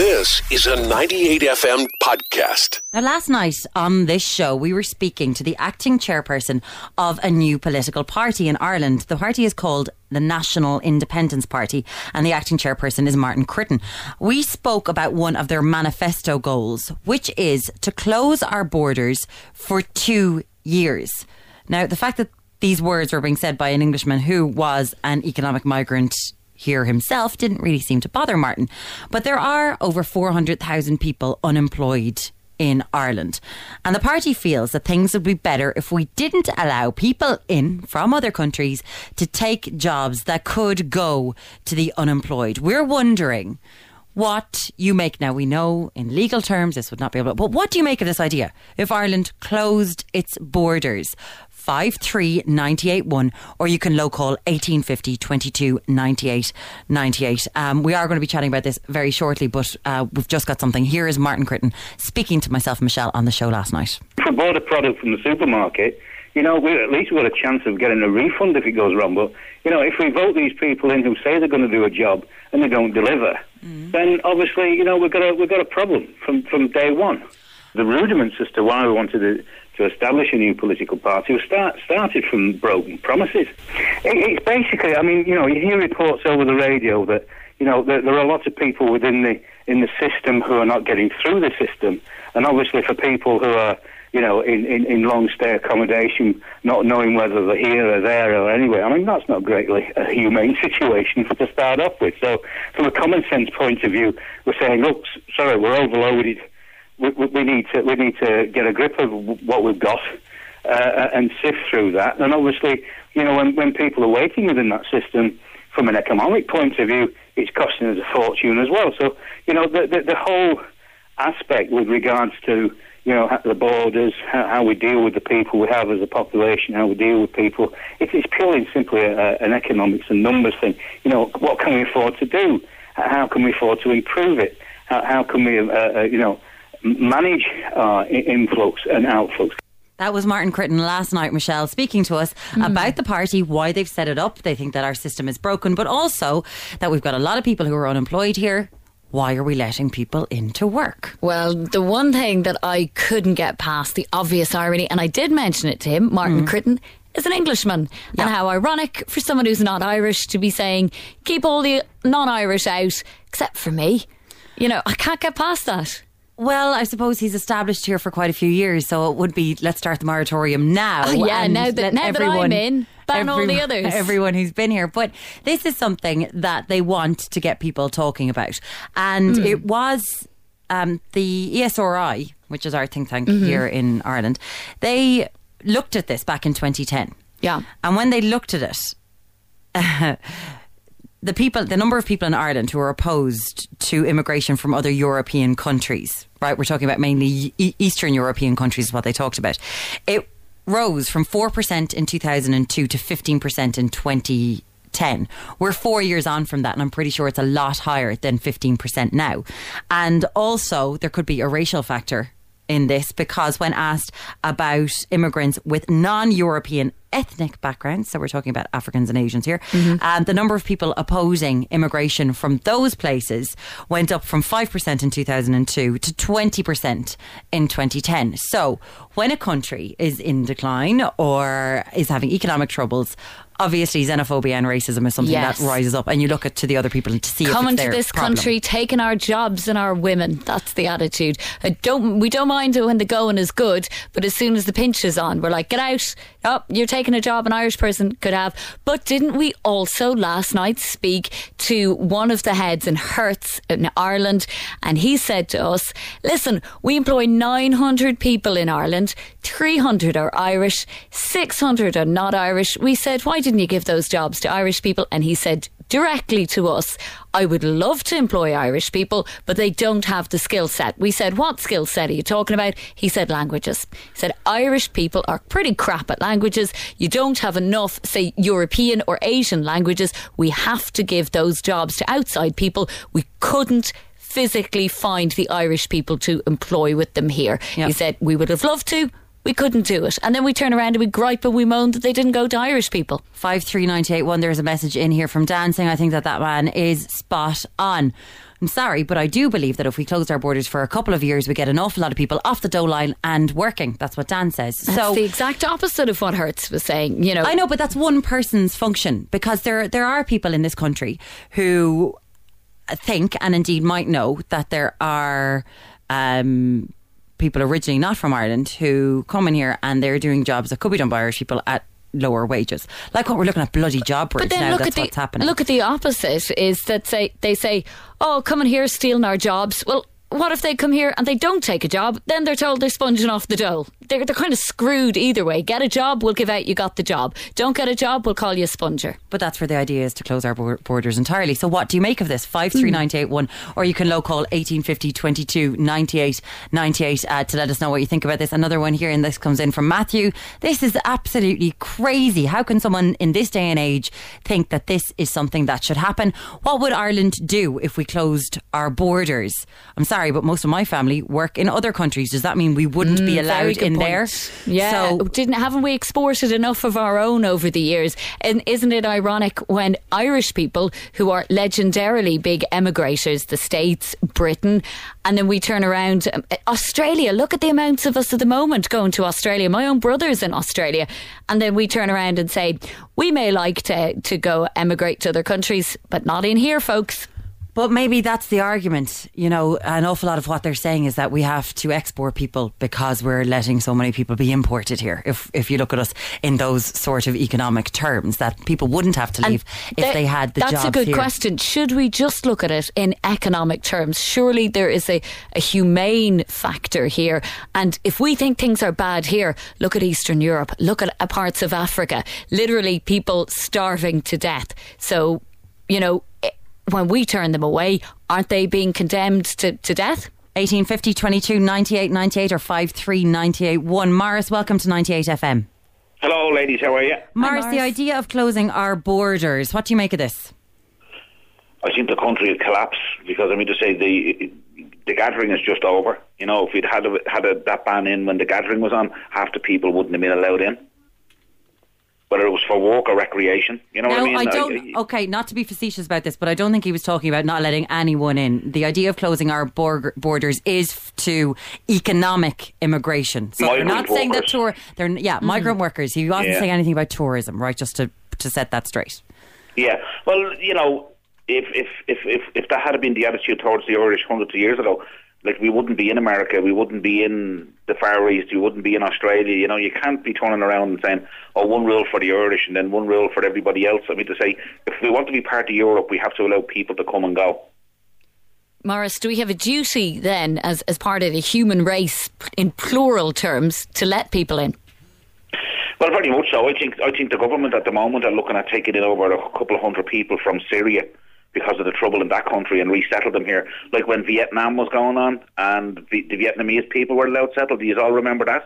This is a 98 FM podcast. Now, last night on this show, we were speaking to the acting chairperson of a new political party in Ireland. The party is called the National Independence Party, and the acting chairperson is Martin Critten. We spoke about one of their manifesto goals, which is to close our borders for two years. Now, the fact that these words were being said by an Englishman who was an economic migrant here himself didn't really seem to bother Martin. But there are over 400,000 people unemployed in Ireland. And the party feels that things would be better if we didn't allow people in from other countries to take jobs that could go to the unemployed. We're wondering what you make now. We know in legal terms this would not be able to, but what do you make of this idea if Ireland closed its borders? 53981 or you can low call 1850 22 98 98. Um, we are going to be chatting about this very shortly, but uh, we've just got something. Here is Martin Critten speaking to myself and Michelle on the show last night. If I bought a product from the supermarket, you know, we, at least we've got a chance of getting a refund if it goes wrong. But, you know, if we vote these people in who say they're going to do a job and they don't deliver, mm. then obviously, you know, we've got, a, we've got a problem from, from day one. The rudiments as to why we wanted to to establish a new political party was start, started from broken promises. It, it's basically, I mean, you know, you hear reports over the radio that, you know, there, there are lots of people within the in the system who are not getting through the system, and obviously for people who are you know, in, in, in long stay accommodation, not knowing whether they're here or there or anywhere. I mean, that's not greatly a humane situation to start off with. So, from a common sense point of view, we're saying, look, sorry, we're overloaded we, we, need to we need to get a grip of what we've got uh, and sift through that. And obviously, you know, when, when people are waiting within that system, from an economic point of view, it's costing us a fortune as well. So, you know, the the, the whole aspect with regards to you know the borders, how, how, we deal with the people we have as a population, how we deal with people, it's, it's purely and simply a, an economics and numbers thing. You know, what can we afford to do? How can we afford to improve it? How, how can we, uh, uh, you know, manage our influx and outflux. That was Martin Critten last night, Michelle, speaking to us mm. about the party, why they've set it up. They think that our system is broken, but also that we've got a lot of people who are unemployed here. Why are we letting people into work? Well, the one thing that I couldn't get past, the obvious irony, and I did mention it to him, Martin mm. Critten, is an Englishman. Yep. And how ironic for someone who's not Irish to be saying, keep all the non Irish out, except for me. You know, I can't get past that. Well, I suppose he's established here for quite a few years, so it would be let's start the moratorium now. Oh, yeah, now that now everyone, that I'm in, ban all the others. Everyone who's been here, but this is something that they want to get people talking about, and mm. it was um, the ESRI, which is our think tank mm-hmm. here in Ireland. They looked at this back in 2010. Yeah, and when they looked at it. the people, the number of people in Ireland who are opposed to immigration from other European countries, right? We're talking about mainly Eastern European countries, is what they talked about. It rose from 4% in 2002 to 15% in 2010. We're four years on from that, and I'm pretty sure it's a lot higher than 15% now. And also, there could be a racial factor in this because when asked about immigrants with non European ethnic backgrounds, so we're talking about Africans and Asians here, mm-hmm. and the number of people opposing immigration from those places went up from 5% in 2002 to 20% in 2010. So when a country is in decline or is having economic troubles, obviously xenophobia and racism is something yes. that rises up, and you look at to the other people and to see coming to this problem. country, taking our jobs and our women. That's the attitude. I don't we don't mind it when the going is good, but as soon as the pinch is on, we're like, get out. Oh, you're taking a job an Irish person could have. But didn't we also last night speak to one of the heads in Hertz in Ireland, and he said to us, "Listen, we employ 900 people in Ireland. 300 are Irish, 600 are not Irish." We said, "Why?" Didn't you give those jobs to Irish people? And he said directly to us, I would love to employ Irish people, but they don't have the skill set. We said, What skill set are you talking about? He said, Languages. He said, Irish people are pretty crap at languages. You don't have enough, say, European or Asian languages. We have to give those jobs to outside people. We couldn't physically find the Irish people to employ with them here. Yep. He said, We would have loved to, we couldn't do it. And then we turn around and we gripe and we moan that they didn't go to Irish people. 53981, there's a message in here from Dan saying, I think that that man is spot on. I'm sorry, but I do believe that if we closed our borders for a couple of years, we get an awful lot of people off the dough line and working. That's what Dan says. That's so the exact opposite of what Hertz was saying. You know, I know, but that's one person's function because there there are people in this country who think and indeed might know that there are um, people originally not from Ireland who come in here and they're doing jobs that could be done by Irish people at lower wages. Like what we're looking at bloody job then now. look That's at the what's happening. look at the opposite is that say they say, "Oh, come in here stealing our jobs." Well, what if they come here and they don't take a job? Then they're told they're sponging off the dough. They're they're kind of screwed either way. Get a job, we'll give out you got the job. Don't get a job, we'll call you a sponger. But that's where the idea is to close our borders entirely. So what do you make of this? 53981 or you can low call 1850 22 98 98 uh, to let us know what you think about this. Another one here and this comes in from Matthew. This is absolutely crazy. How can someone in this day and age think that this is something that should happen? What would Ireland do if we closed our borders? I'm sorry, but most of my family work in other countries. Does that mean we wouldn't be Mm, Very allowed in. There? Yeah. So Didn't haven't we exported enough of our own over the years? And isn't it ironic when Irish people who are legendarily big emigrators, the States, Britain, and then we turn around um, Australia, look at the amounts of us at the moment going to Australia. My own brother's in Australia. And then we turn around and say, we may like to, to go emigrate to other countries, but not in here, folks. But maybe that's the argument. You know, an awful lot of what they're saying is that we have to export people because we're letting so many people be imported here. If if you look at us in those sort of economic terms, that people wouldn't have to And leave if th- they had the That's a good here. question. Should we just look at it in economic terms? Surely there is a, a humane factor here. And if we think things are bad here, look at Eastern Europe, look at uh, parts of Africa. Literally, people starving to death. So, you know, when we turn them away, aren't they being condemned to, to death? 1850 22 98 98 or 53 98 1. Morris, welcome to 98 FM. Hello, ladies. How are you? Morris, the Morris. idea of closing our borders, what do you make of this? I think the country will collapse because I mean to say the the gathering is just over. You know, if we'd had a, had a, that ban in when the gathering was on, half the people wouldn't have been allowed in. Whether it was for work or recreation, you know No, what I mean? I don't. okay, not to be facetious about this, but I don't think he was talking about not letting anyone in. The idea of closing our bor- borders is f- to economic immigration. So they're not Migrant saying that tour. They're yeah, mm-hmm. migrant workers. He wasn't Yeah. saying anything about tourism, right? Just to to set that straight. Yeah. Well, you know, if if if if, if that had been the attitude towards the Irish hundreds of years ago, like we wouldn't be in America, we wouldn't be in the Far East, we wouldn't be in Australia. You know, you can't be turning around and saying, "Oh, one rule for the Irish and then one rule for everybody else." I mean, to say, if we want to be part of Europe, we have to allow people to come and go. Morris, do we have a duty then, as, as part of the human race, in plural terms, to let people in? Well, very much so. I think I think the government at the moment are looking at taking in over a couple of hundred people from Syria because of the trouble in that country and resettle them here. Like when Vietnam was going on and the, the Vietnamese people were allowed settled. Do you all remember that?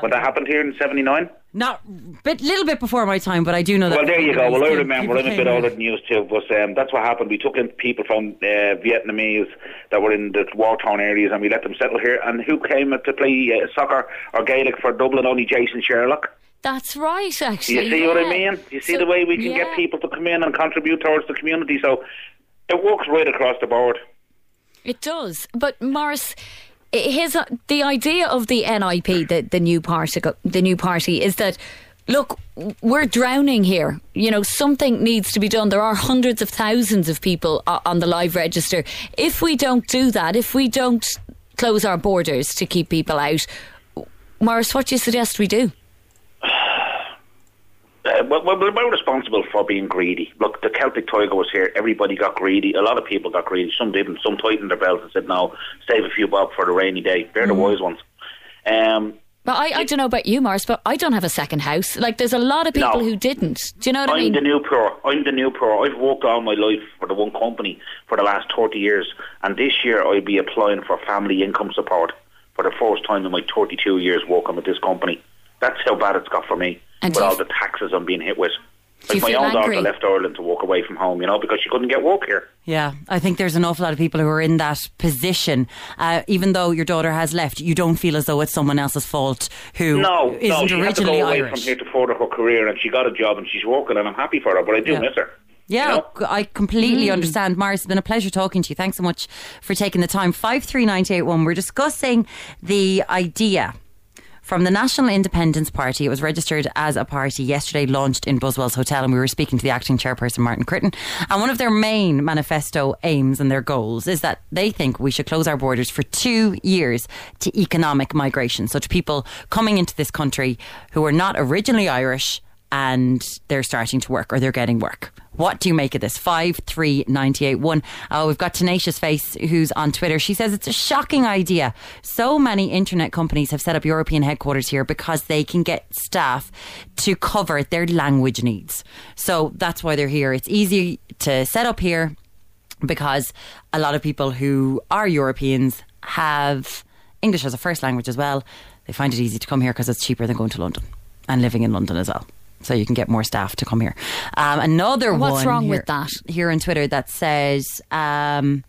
when that happened here in '79. Not bit little bit before my time, but I do know that. Well, there you go. Well, I remember. I'm a bit older than you too, but um, that's what happened. We took in people from uh, Vietnamese that were in the war-torn areas, and we let them settle here. And who came to play uh, soccer or Gaelic for Dublin? Only Jason Sherlock. That's right, actually. you see what I mean? You see So- the way we can yeah. get people to come in and contribute towards the community. So it works right across the board. It does, but Morris, his the idea of the NIP, the the new party, the new party, is that. Look, we're drowning here. You know, something needs to be done. There are hundreds of thousands of people uh, on the live register. If we don't do that, if we don't close our borders to keep people out, Morris, what do you suggest we do? Uh, well, well, we're responsible for being greedy. Look, the Celtic Tiger was here. Everybody got greedy. A lot of people got greedy. Some didn't. Some tightened their belts and said, "No, save a few bob for the rainy day." They're the Mm-hmm. wise ones. Um, But I, I don't know about you, Morris, but I don't have a second house. Like, there's a lot of people No. who didn't. Do you know what I'm I mean? the new poor. I'm the new poor. I've worked all my life for the one company for the last 30 years, and this year I'll be applying for family income support for the first time in my 32 years working with this company. That's how bad it's got for me And with all f- the taxes I'm being hit with. Like my own angry? daughter left Ireland to walk away from home, you know, because she couldn't get work here. Yeah, I think there's an awful lot of people who are in that position. Uh, even though your daughter has left, you don't feel as though it's someone else's fault who No, isn't no, she had to go away Irish. from here to further her career, and she got a job and she's working, and I'm happy for her, but I do Yeah. miss her. Yeah, You know? c- I completely understand. Mars, it's been a pleasure talking to you. Thanks so much for taking the time. 53981, we're discussing the idea from the National Independence Party. It was registered as a party yesterday, launched in Buswell's Hotel, and we were speaking to the acting chairperson, Martin Critten. And one of their main manifesto aims and their goals is that they think we should close our borders for two years to economic migration. So to people coming into this country who are not originally Irish and they're starting to work or they're getting work. What do you make of this? 53981. Oh, we've got Tenacious Face who's on Twitter. She says it's a shocking idea. So many internet companies have set up European headquarters here because they can get staff to cover their language needs. So that's why they're here. It's easy to set up here because a lot of people who are Europeans have English as a first language as well. They find it easy to come here because it's cheaper than going to London and living in London as well. So you can get more staff to come here. Um, another What's one wrong here- with that? Here on Twitter that says, um,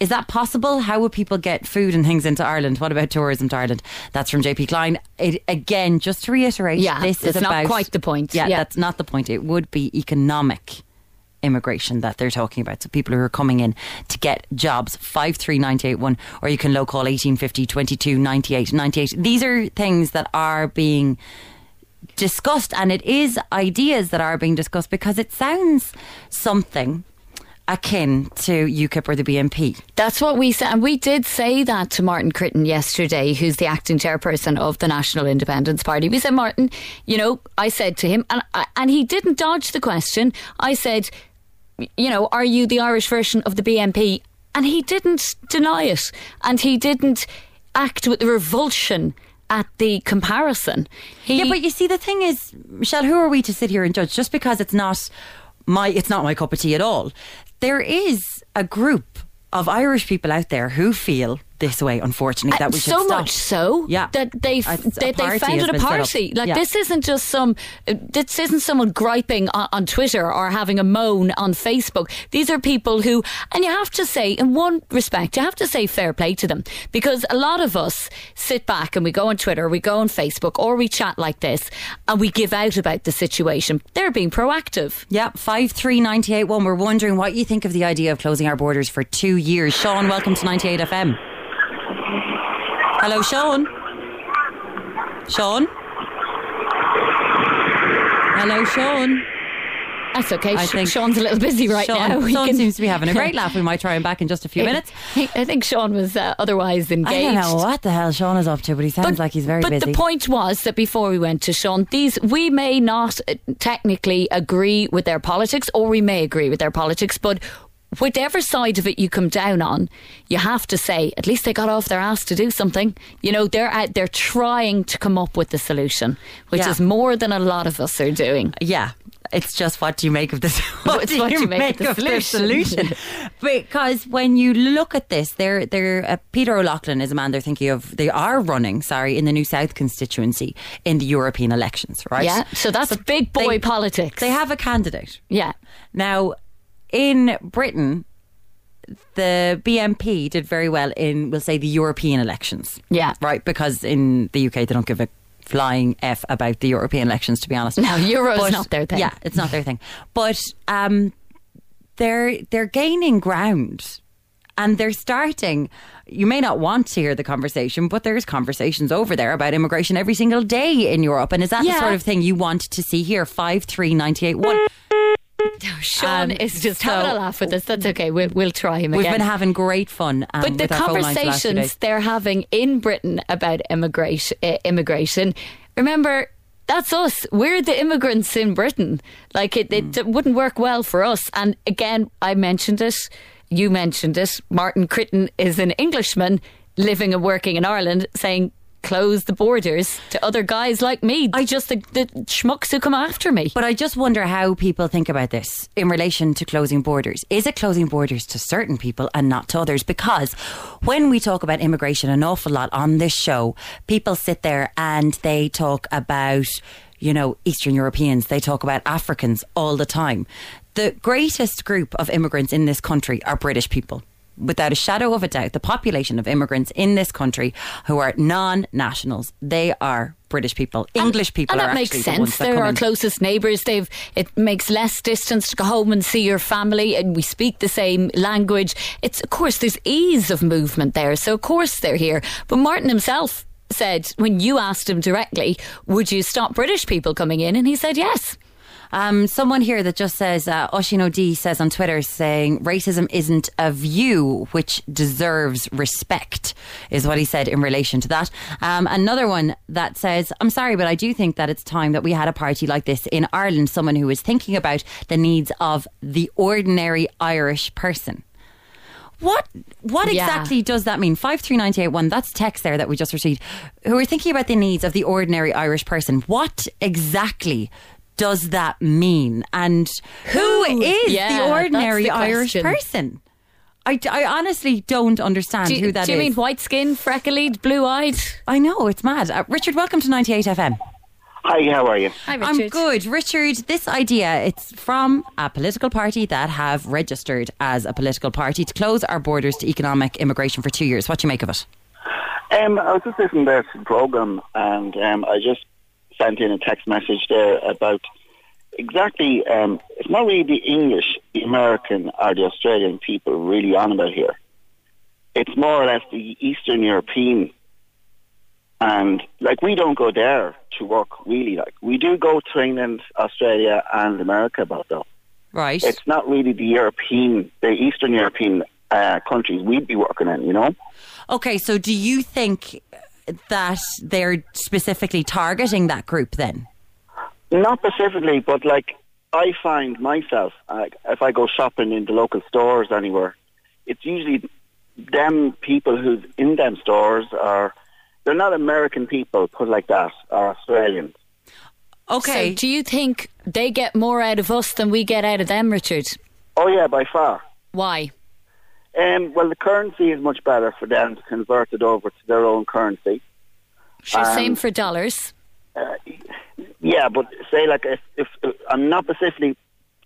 is that possible? How would people get food and things into Ireland? What about tourism to Ireland? That's from JP Klein. It, again, just to reiterate, Yeah, this is not about quite the point. Yeah, Yeah. that's not the point. It would be economic immigration that they're talking about. So people who are coming in to get jobs, 53981, or you can low call 1850 22 98 98. These are things that are being discussed and it is ideas that are being discussed because it sounds something akin to UKIP or the BNP. That's what we said. And we did say that to Martin Critten yesterday, who's the acting chairperson of the National Independence Party. We said, Martin, you know, I said to him, and, and he didn't dodge the question. I said, you know, are you the Irish version of the BNP? And he didn't deny it. And he didn't act with the revulsion at the comparison. He, Yeah, but you see, the thing is, Michelle, who are we to sit here and judge? Just because it's not my, it's not my cup of tea at all. There is a group of Irish people out there who feel this way. Unfortunately, that we should so stop. much so Yeah. that they a they founded a party. Like Yeah. this isn't just some uh, this isn't someone griping on, on Twitter or having a moan on Facebook. These are people who, and you have to say, in one respect, you have to say fair play to them because a lot of us sit back and we go on Twitter, we go on Facebook, or we chat like this and we give out about the situation. They're being proactive. Yeah, five three ninety eight one. We're wondering what you think of the idea of closing our borders for two years. Sean, welcome to ninety eight FM. Hello, Sean. Sean. Hello, Sean. That's okay. I think Sean's a little busy right Sean, now. Sean can- seems to be having a great laugh. We might try him back in just a few minutes. I think Sean was uh, otherwise engaged. I don't know what the hell Sean is up to, but he sounds like he's very but busy. the point was that before we went to Sean, these we may not technically agree with their politics, or we may agree with their politics, but. Whichever side of it you come down on, you have to say at least they got off their ass to do something. You know they're out, they're trying to come up with the solution, which Yeah. is more than a lot of us are doing. yeah. It's just what do you make of this? What It's do what you you make make of the solution. solution? because when you look at this, they're, they're, uh, Peter O'Loughlin is a man they're thinking of. They are running, sorry, in the New South constituency in the European elections, right? Yeah, so that's big boy they- politics. They have a candidate. yeah, Now, in Britain, the BNP did very well in, we'll say, the European elections. Yeah. Right? Because in the UK, they don't give a flying F about the European elections, to be honest. No, Euro's but, not their thing. Yeah, it's not their thing. But um, they're, they're gaining ground and they're starting. You may not want to hear the conversation, but there's conversations over there about immigration every single day in Europe. And is that yeah. the sort of thing you want to see here? 53981. Oh, Sean um, is just so having a laugh with us. That's okay. We'll, we'll try him again. We've been having great fun. Um, but the conversations they're having in Britain about immigration, uh, eh, immigration. Remember, that's us. We're the immigrants in Britain. Like it, it mm. wouldn't work well for us. And again, I mentioned it. You mentioned it. Martin Critten is an Englishman living and working in Ireland, saying close the borders to other guys like me. I just the, the schmucks who come after me. But I just wonder how people think about this in relation to closing borders. Is it closing borders to certain people and not to others? Because when we talk about immigration an awful lot on this show, people sit there and they talk about you know, Eastern Europeans, they talk about Africans all the time. The greatest group of immigrants in this country are British people without a shadow of a doubt, the population of immigrants in this country who are non-nationals, they are British people, English people. and that are makes the sense. that They're our in. closest neighbours. They've it makes less distance to go home and see your family, and we speak the same language. It's of course there's ease of movement there, so of course they're here. But Martin himself said when you asked him directly, would you stop British people coming in, and he said yes. Um, someone here that just says, uh, Oshino D says on Twitter, saying racism isn't a view which deserves respect, is what he said in relation to that. Um, another one that says, I'm sorry, but I do think that it's time that we had a party like this in Ireland, someone who is thinking about the needs of the ordinary Irish person. What what Yeah. exactly does that mean? Five three ninety eight one. That's text there that we just received. Who are thinking about the needs of the ordinary Irish person? What exactly does that mean? And who Who? is Yeah, the ordinary the Irish person? I, I honestly don't understand Do, who that is. do you mean white skin, freckled, blue eyed? I know it's mad. Uh, Richard, welcome to ninety eight FM. Hi, how are you? Hi, I'm good. Richard, this idea, it's from a political party that have registered as a political party to close our borders to economic immigration for two years. What do you make of it? Um, I was just listening to the program, and um, I just sent in a text message there about exactly. Um, it's not really the English, the American, or the Australian people really on about here. It's more or less the Eastern European, and like we don't go there to work really. Like we do go to England, Australia, and America, but though Right. it's not really the European, the Eastern European uh, countries we'd be working in. You know. Okay, so do you think that they're specifically targeting that group then? Not specifically, but like I find myself, like if I go shopping in the local stores anywhere, it's usually them people who's in them stores are they're not American people, put like that, or Australians. Okay. So do you think they get more out of us than we get out of them, Richard? Oh yeah, by far. Why? Um, well, the currency is much better for them to convert it over to their own currency. Sure, Um, same for dollars. Yeah, but say like if, if, if I'm not specifically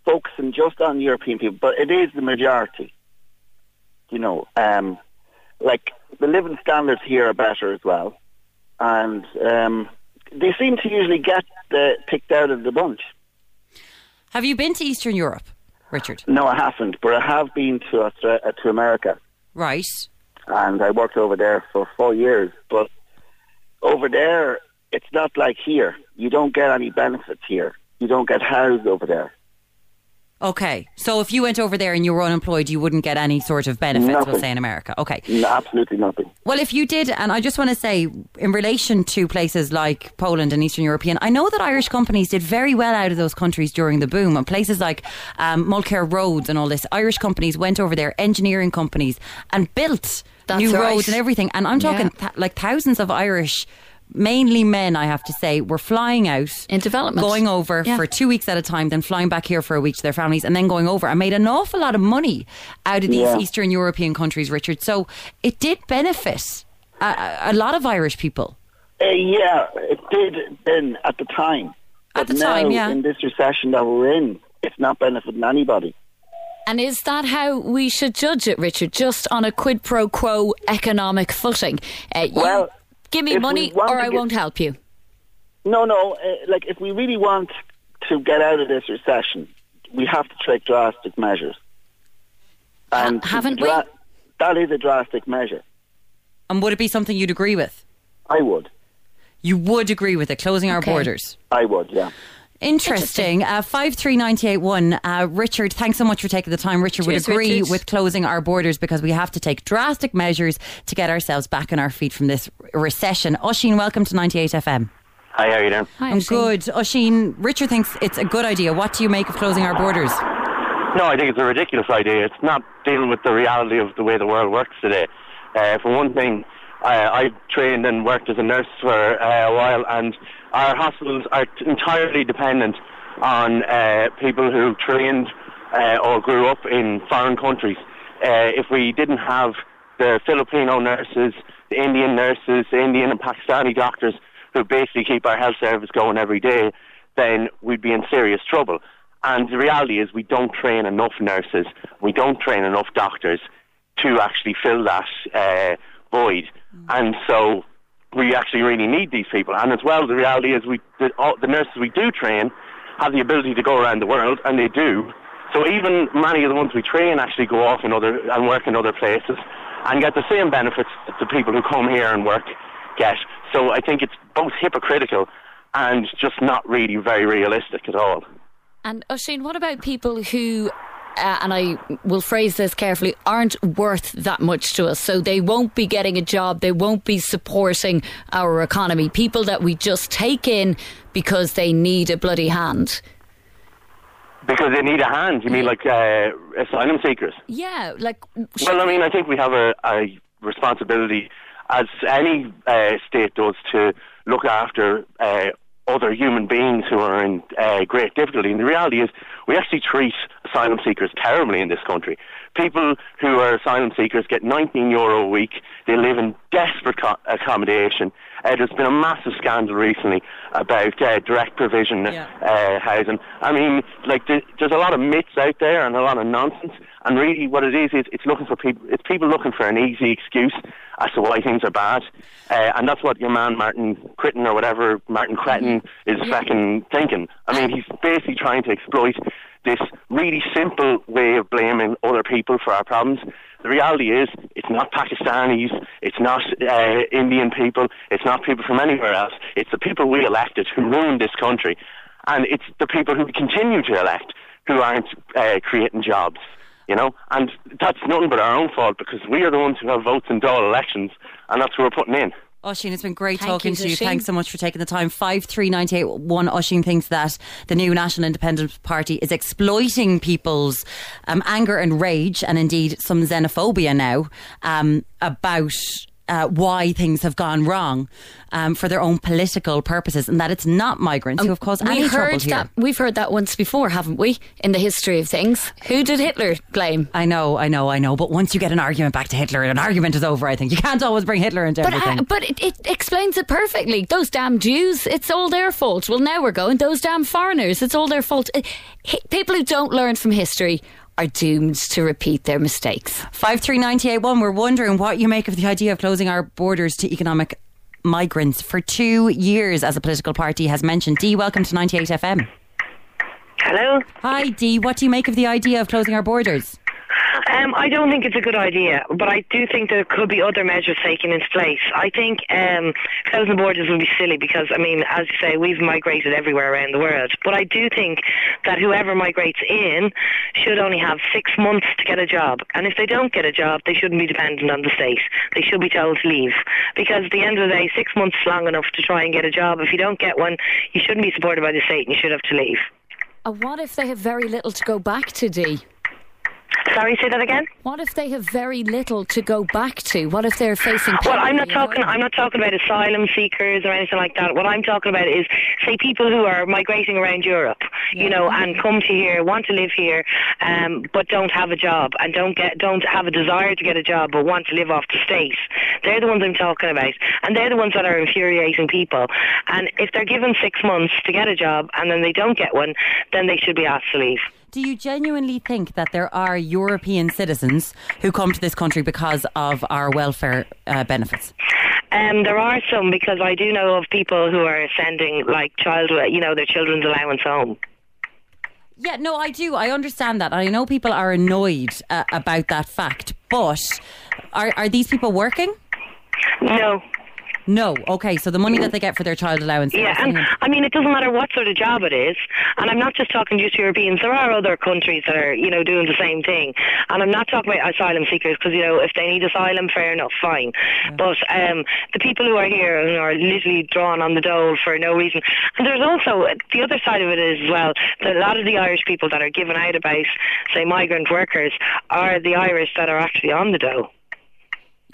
focusing just on European people, but it is the majority. You know, um, like the living standards here are better as well, and um, they seem to usually get the, picked out of the bunch. Have you been to Eastern Europe, Richard? No, I haven't, but I have been to Australia, uh, to America, Right. and I worked over there for four years. But over there, it's not like here. You don't get any benefits here. You don't get housed over there. Okay. So if you went over there and you were unemployed, you wouldn't get any sort of benefits, we'll Nothing. say in America. Okay. No, absolutely nothing. Well, if you did, and I just want to say, in relation to places like Poland and Eastern European, I know that Irish companies did very well out of those countries during the boom. And places like um, Mulcair Roads and all this, Irish companies went over there, engineering companies, and built That's new right. roads and everything. And I'm talking Yeah. th- like thousands of Irish. Mainly men, I have to say, were flying out In development. going over Yeah. for two weeks at a time, then flying back here for a week to their families, and then going over I made an awful lot of money out of these Yeah. Eastern European countries, Richard. So it did benefit a, a- a lot of Irish people. Uh, yeah, it did then at the time. At But the now, time, yeah. In this recession that we're in, it's not benefiting anybody. And is that how we should judge it, Richard? Just on a quid pro quo economic footing? Uh, you Well, give me if money or I get- won't help you. No, no. Uh, like if we really want to get out of this recession, we have to take drastic measures. And Ha- haven't dra- That is a drastic measure. And would it be something you'd agree with? I would. You would agree with it, closing our borders. I would. Yeah. Interesting. Uh, five three ninety eight one. Uh, Richard, thanks so much for taking the time. Richard Cheers, would agree Richard. with closing our borders because we have to take drastic measures to get ourselves back on our feet from this recession. Oisin, welcome to ninety eight FM. Hi, how are you doing? Hi, I'm Oisin. good. Oisin, Richard thinks it's a good idea. What do you make of closing our borders? No, I think it's a ridiculous idea. It's not dealing with the reality of the way the world works today. Uh, for one thing, I, I trained and worked as a nurse for uh, a while, and our hospitals are t- entirely dependent on uh, people who trained uh, or grew up in foreign countries. Uh, if we didn't have the Filipino nurses, the Indian nurses, the Indian and Pakistani doctors who basically keep our health service going every day, then we'd be in serious trouble. And the reality is, we don't train enough nurses, we don't train enough doctors to actually fill that uh, void. And so we actually really need these people. And as well, the reality is, we the, all, the nurses we do train have the ability to go around the world, and they do. So even many of the ones we train actually go off in other and work in other places and get the same benefits that the people who come here and work get. So I think it's both hypocritical and just not really very realistic at all. And Oisin, what about people who uh, and I will phrase this carefully, aren't worth that much to us. So they won't be getting a job, they won't be supporting our economy. People that we just take in because they need a bloody hand. Because they need a hand. You mean like uh, asylum seekers? Yeah, like. Well, I mean, I think we have a, a responsibility, as any uh, state does, to look after uh, other human beings who are in uh, great difficulty. And the reality is, we actually treat asylum seekers terribly in this country. People who are asylum seekers get 19 euro a week. They live in desperate co- accommodation. Uh, there's been a massive scandal recently about uh, direct provision Yeah. uh, housing. I mean, like the, there's a lot of myths out there and a lot of nonsense. And really, what it is is it's looking for people. It's people looking for an easy excuse as to why things are bad, uh, and that's what your man Martin Critten or whatever Martin Cretton is fucking thinking. I mean, he's basically trying to exploit this really simple way of blaming other people for our problems. The reality is, it's not Pakistanis, it's not uh, Indian people, it's not people from anywhere else. It's the people we elected who ruined this country, and it's the people who continue to elect who aren't uh, creating jobs. You know, and that's nothing but our own fault because we are the ones who have votes in Dáil elections, and that's who we're putting in. Oisin, it's been great Thank talking you, to you. Thanks so much for taking the time. Five three ninety eight one. Oisin thinks that the new National Independent Party is exploiting people's um, anger and rage, and indeed some xenophobia now um, about. Uh, why things have gone wrong um, for their own political purposes, and that it's not migrants who have caused any trouble here. that we've heard that once before, haven't we? In the history of things, who did Hitler blame? I know, I know, I know. But once you get an argument back to Hitler, an argument is over. I think you can't always bring Hitler into But everything. uh, but it, it explains it perfectly. Those damn Jews, it's all their fault. Well, now we're going. Those damn foreigners, it's all their fault. Uh, People who don't learn from history are doomed to repeat their mistakes. 53981, we're wondering what you make of the idea of closing our borders to economic migrants for two years as a political party has mentioned. Dee, welcome to 98 FM. Hello. Hi, Dee. What do you make of the idea of closing our borders? Um, I don't think it's a good idea, but I do think there could be other measures taken into place. I think um, closing the borders would be silly because, I mean, as you say, we've migrated everywhere around the world. But I do think that whoever migrates in should only have six months to get a job. And if they don't get a job, they shouldn't be dependent on the state. They should be told to leave. Because at the end of the day, six months is long enough to try and get a job. If you don't get one, you shouldn't be supported by the state and you should have to leave. Uh, what if they have very little to go back to, Dee? Sorry, say that again? What if they have very little to go back to? What if they're facing? Well, I'm not talking. home? I'm not talking about asylum seekers or anything like that. What I'm talking about is, say, people who are migrating around Europe, you know, and come to here, want to live here, um, but don't have a job and don't get, don't have a desire to get a job, but want to live off the state. They're the ones I'm talking about, and they're the ones that are infuriating people. And if they're given six months to get a job and then they don't get one, then they should be asked to leave. Do you genuinely think that there are European citizens who come to this country because of our welfare uh, benefits? Um, there are some because I do know of people who are sending like child, you know, their children's allowance home. Yeah, no, I do. I understand that. I know people are annoyed uh, about that fact. But are, are these people working? No. No. Okay, so the money that they get for their child allowance. Yeah, and I mean, it doesn't matter what sort of job it is. And I'm not just talking just Europeans. There are other countries that are, you know, doing the same thing. And I'm not talking about asylum seekers because, you know, if they need asylum, fair enough, fine. But um, the people who are here and are literally drawn on the dole for no reason. And there's also the other side of it is as well that a lot of the Irish people that are given out about, say, migrant workers are the Irish that are actually on the dole.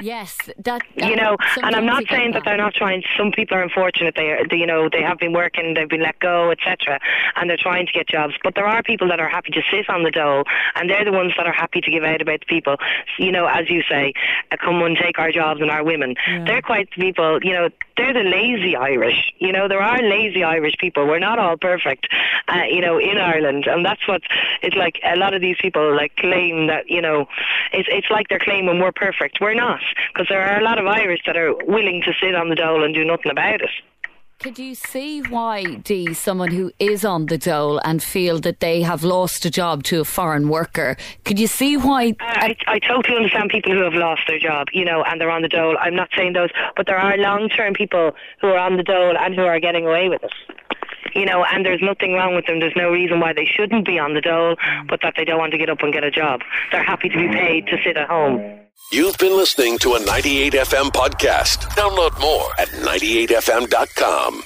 Yes, that, you know, and I'm not saying that they're not trying. Some people are unfortunate. They, are, they you know, they have been working, they've been let go, etc., and they're trying to get jobs. But there are people that are happy to sit on the dole, and they're the ones that are happy to give out about the people. You know, as you say, uh, come and take our jobs and our women. They're quite people. You know, they're the lazy Irish. You know, there are lazy Irish people. We're not all perfect. Uh, you know, in Ireland, and that's what it's like. A lot of these people like claim that you know, it's it's like they're claiming we're perfect. We're not, because there are a lot of Irish that are willing to sit on the dole and do nothing about it. Could you see why, D, someone who is on the dole and feel that they have lost a job to a foreign worker, could you see why? Uh, I, I totally understand people who have lost their job, you know, and they're on the dole. I'm not saying those, but there are long-term people who are on the dole and who are getting away with it. You know, and there's nothing wrong with them. There's no reason why they shouldn't be on the dole, but that they don't want to get up and get a job. They're happy to be paid to sit at home. You've been listening to a 98FM podcast. Download more at 98fm.com.